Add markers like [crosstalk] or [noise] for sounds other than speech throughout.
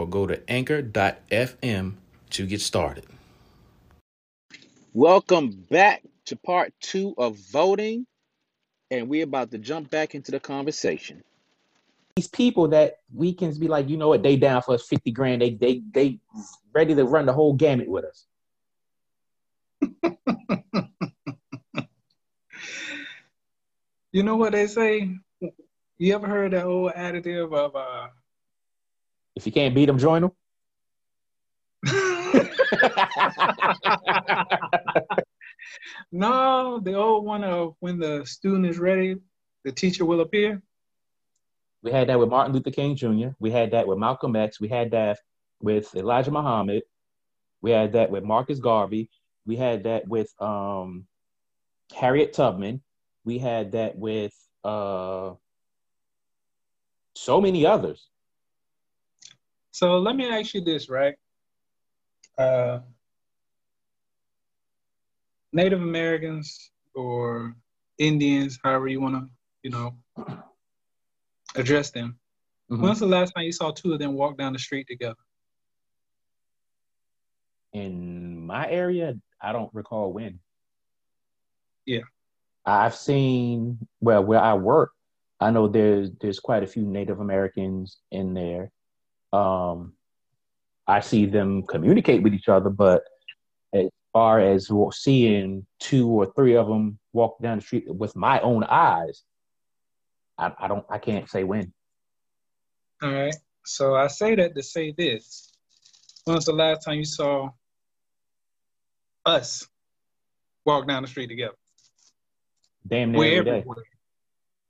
or go to anchor.fm to get started. Welcome back to part two of voting, and we're about to jump back into the conversation. These people that we can be like, you know what, they down for us 50 grand, they they they ready to run the whole gamut with us. [laughs] You know what they say? You ever heard that old additive of uh If you can't beat them, join them. [laughs] no, the old one of when the student is ready, the teacher will appear. We had that with Martin Luther King Jr. We had that with Malcolm X. We had that with Elijah Muhammad. We had that with Marcus Garvey. We had that with um, Harriet Tubman. We had that with uh, so many others. So let me ask you this, right? Uh, Native Americans or Indians, however you want to, you know, address them. Mhm. When's the last time you saw two of them walk down the street together? In my area, I don't recall when. Yeah. I've seen well where I work. I know there's there's quite a few Native Americans in there. Um, I see them communicate with each other, but as far as seeing two or three of them walk down the street with my own eyes, I, I don't I can't say when. All right. So I say that to say this. When was the last time you saw us walk down the street together? Damn near We're everywhere.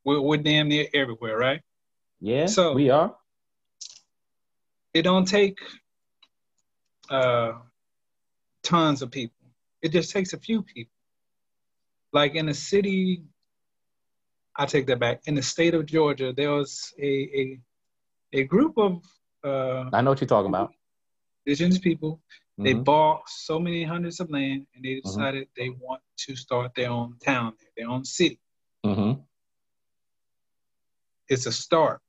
We're, we're damn near everywhere, right? Yeah, So- we are. It don't take uh, tons of people. It just takes a few people. Like in the city, I take that back. In the state of Georgia, there was a a, a group of uh, I know what you're talking about. indigenous people They Mhm. bought so many hundreds of land and they Mm-hmm. decided they want to start their own town, their own city. Mhm. It's a start.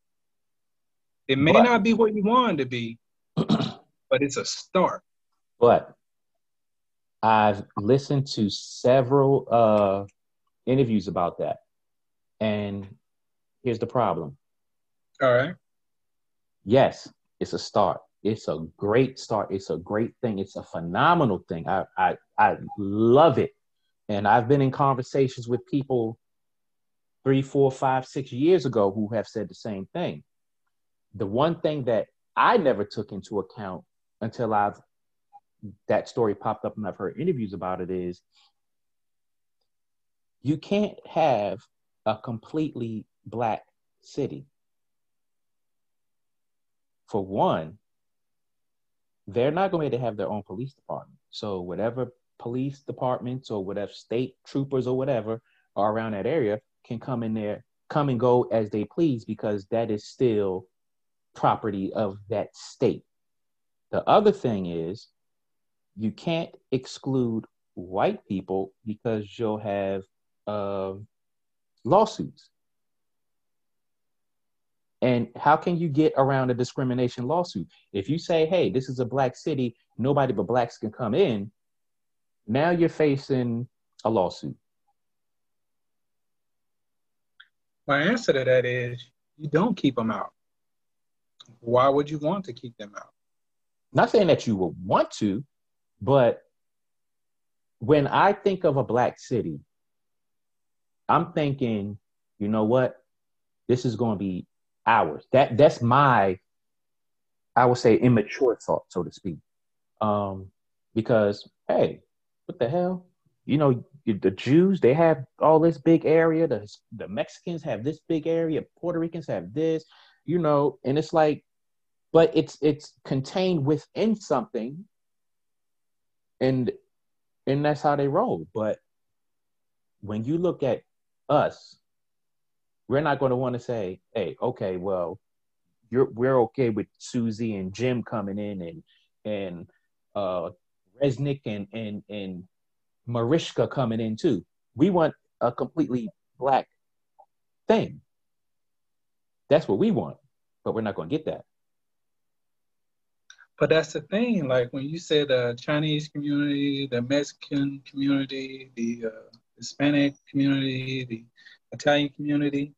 It may But- not be what you want it to be, [clears throat] but it's a start. But I've listened to several uh, interviews about that. And here's the problem. All right. Yes, it's a start. It's a great start. It's a great thing. It's a phenomenal thing. I, I, I love it. And I've been in conversations with people three, four, five, six years ago who have said the same thing. The one thing that I never took into account until I've that story popped up and I've heard interviews about it is you can't have a completely black city. For one, they're not going to have their own police department. So whatever police departments or whatever state troopers or whatever are around that area can come in there, come and go as they please because that is still property of that state. The other thing is you can't exclude white people because you'll have um lawsuits. And how can you get around a discrimination lawsuit? If you say, hey, this is a black city, nobody but blacks can come in, now you're facing a lawsuit. My answer to that is you don't keep them out. Why would you want to keep them out? Not saying that you would want to, but when I think of a black city, I'm thinking, you know what? This is going to be ours. That that's my, I would say, immature thought, so to speak. Um, because hey, what the hell? You know, the Jews they have all this big area. The the Mexicans have this big area. Puerto Ricans have this. You know, and it's like, but it's it's contained within something and and that's how they roll. But when you look at us, we're not going to want to say, "Hey, okay, well, you're we're okay with Susie and Jim coming in and and uh Resnick and and and Mariska coming in too. We want a completely black thing. That's what we want, but we're not going to get that. But that's the thing. Like when you say the Chinese community, the Mexican community, the uh, Hispanic community, the Italian community,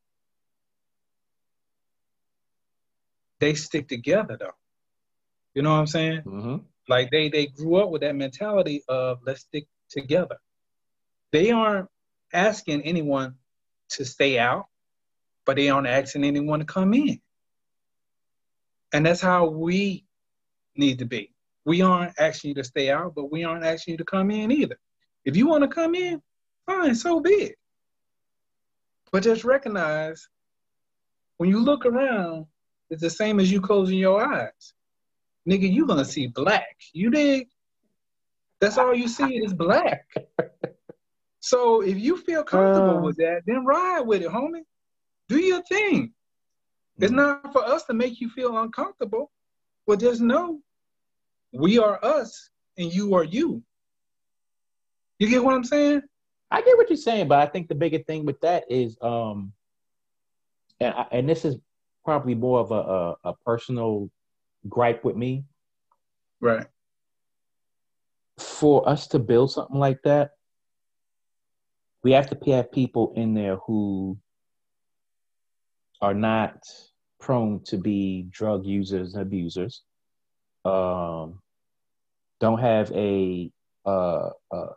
they stick together though. You know what I'm saying? Mm-hmm. Like they they grew up with that mentality of let's stick together. They aren't asking anyone to stay out, but they aren't asking anyone to come in. And that's how we need to be. We aren't asking you to stay out, but we aren't asking you to come in either. If you want to come in, fine, so be it. But just recognize when you look around, it's the same as you closing your eyes. Nigga, you gonna see black. You dig? That's all you see is black. [laughs] so if you feel comfortable uh, with that, then ride with it, homie. Do your thing. It's mm. not for us to make you feel uncomfortable, but just know we are us and you are you. You get what I'm saying? I get what you're saying, but I think the bigger thing with that is, um, and I, and this is probably more of a, a, a personal gripe with me. Right. For us to build something like that, we have to have people in there who are not prone to be drug users and abusers. Um, don't have a uh, uh,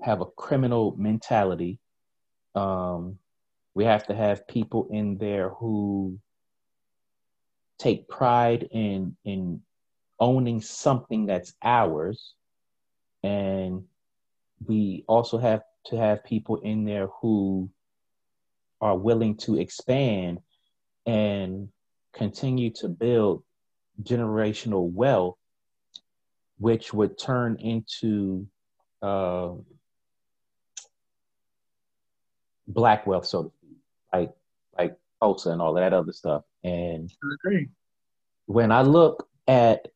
have a criminal mentality. Um, we have to have people in there who take pride in in owning something that's ours and we also have to have people in there who are willing to expand and continue to build generational wealth which would turn into uh, black wealth so like like Tulsa and all that other stuff and I agree. When I look at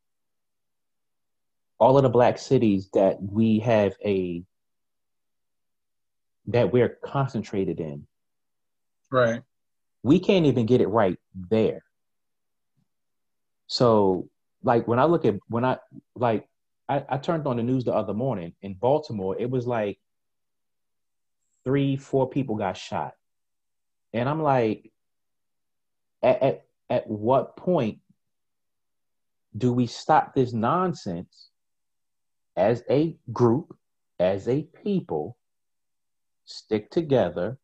all of the black cities that we have a that we're concentrated in. Right. We can't even get it right there. So like when I look at when I like I, I turned on the news the other morning in Baltimore, it was like three, four people got shot. And I'm like, at, at, at what point do we stop this nonsense as a group, as a people, stick together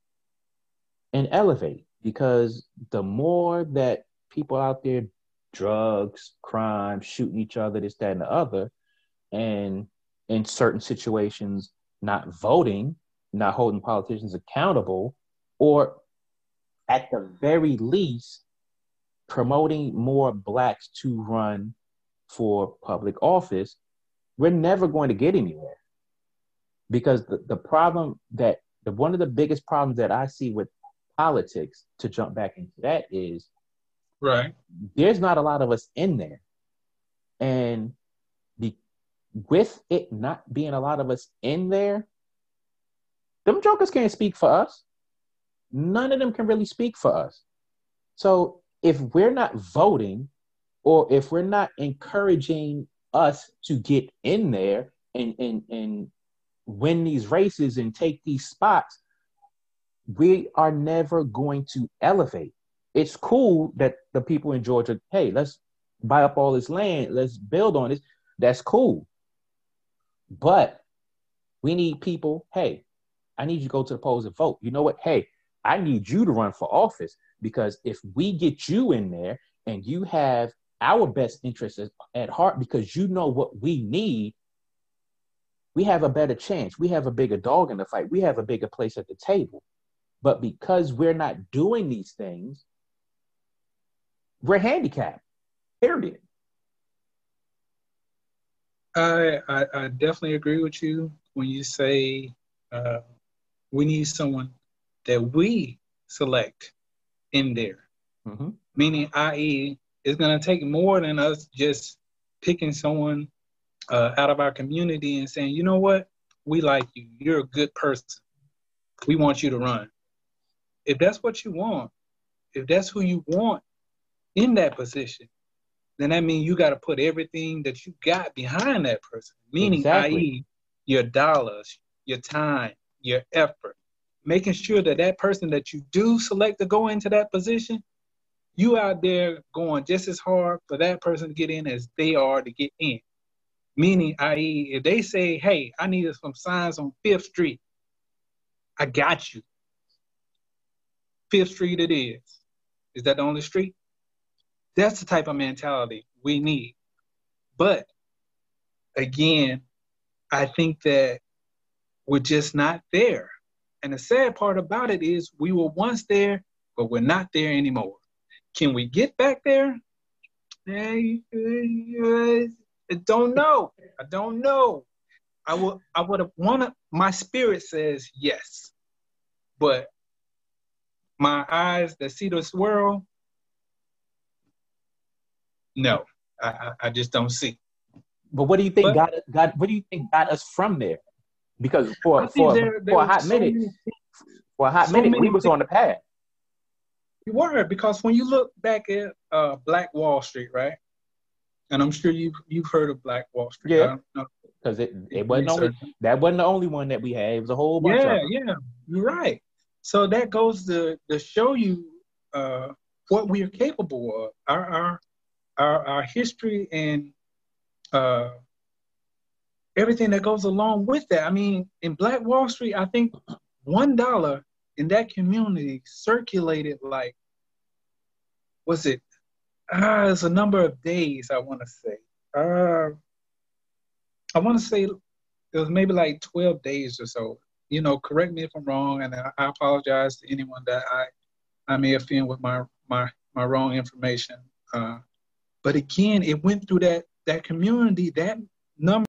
and elevate? Because the more that people out there, drugs, crime, shooting each other, this, that, and the other, and in certain situations, not voting, not holding politicians accountable, or at the very least, promoting more blacks to run for public office, we're never going to get anywhere. Because the, the problem that the one of the biggest problems that I see with politics, to jump back into that, is right. There's not a lot of us in there. And be, with it not being a lot of us in there, them jokers can't speak for us. None of them can really speak for us. So if we're not voting or if we're not encouraging us to get in there and and and win these races and take these spots, we are never going to elevate. It's cool that the people in Georgia, hey, let's buy up all this land, let's build on this. That's cool. But we need people, hey, I need you to go to the polls and vote. You know what? Hey, I need you to run for office because if we get you in there and you have our best interests at heart because you know what we need, we have a better chance. We have a bigger dog in the fight. We have a bigger place at the table. But because we're not doing these things, we're handicapped. Period. I, I, I definitely agree with you when you say uh, we need someone that we select in there. Mm-hmm. Meaning, i.e., it's going to take more than us just picking someone uh, out of our community and saying, you know what, we like you. You're a good person. We want you to run. If that's what you want, if that's who you want in that position, then that means you got to put everything that you got behind that person, meaning, exactly. i.e., your dollars, your time, your effort, making sure that that person that you do select to go into that position, you out there going just as hard for that person to get in as they are to get in. Meaning, i.e., if they say, "Hey, I need some signs on Fifth Street," I got you. Fifth Street, it is. Is that the only street? That's the type of mentality we need. But again, I think that we're just not there. And the sad part about it is we were once there, but we're not there anymore. Can we get back there? I, don't know. I don't know. I would I would have wanted my spirit says yes. But my eyes that see this world no, I, I just don't see. But what do you think but, got got? What do you think got us from there? Because for for, there, there for a hot so minute, many, for a hot so minute, we was things. on the path. You were because when you look back at uh, Black Wall Street, right? And I'm sure you you've heard of Black Wall Street. Yeah. Because it, it wasn't only that wasn't the only one that we had. It was a whole bunch. Yeah, yeah, you're right. So that goes to to show you uh, what we are capable of. Our our our, our history and uh, everything that goes along with that. I mean, in Black Wall Street, I think one dollar in that community circulated like, was it? Ah, it's a number of days. I want to say. Uh, I want to say it was maybe like twelve days or so. You know, correct me if I'm wrong, and I, apologize to anyone that I I may offend with my my my wrong information. Uh, but again, it went through that that community, that number.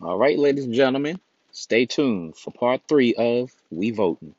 All right, ladies and gentlemen, stay tuned for part three of We Voting.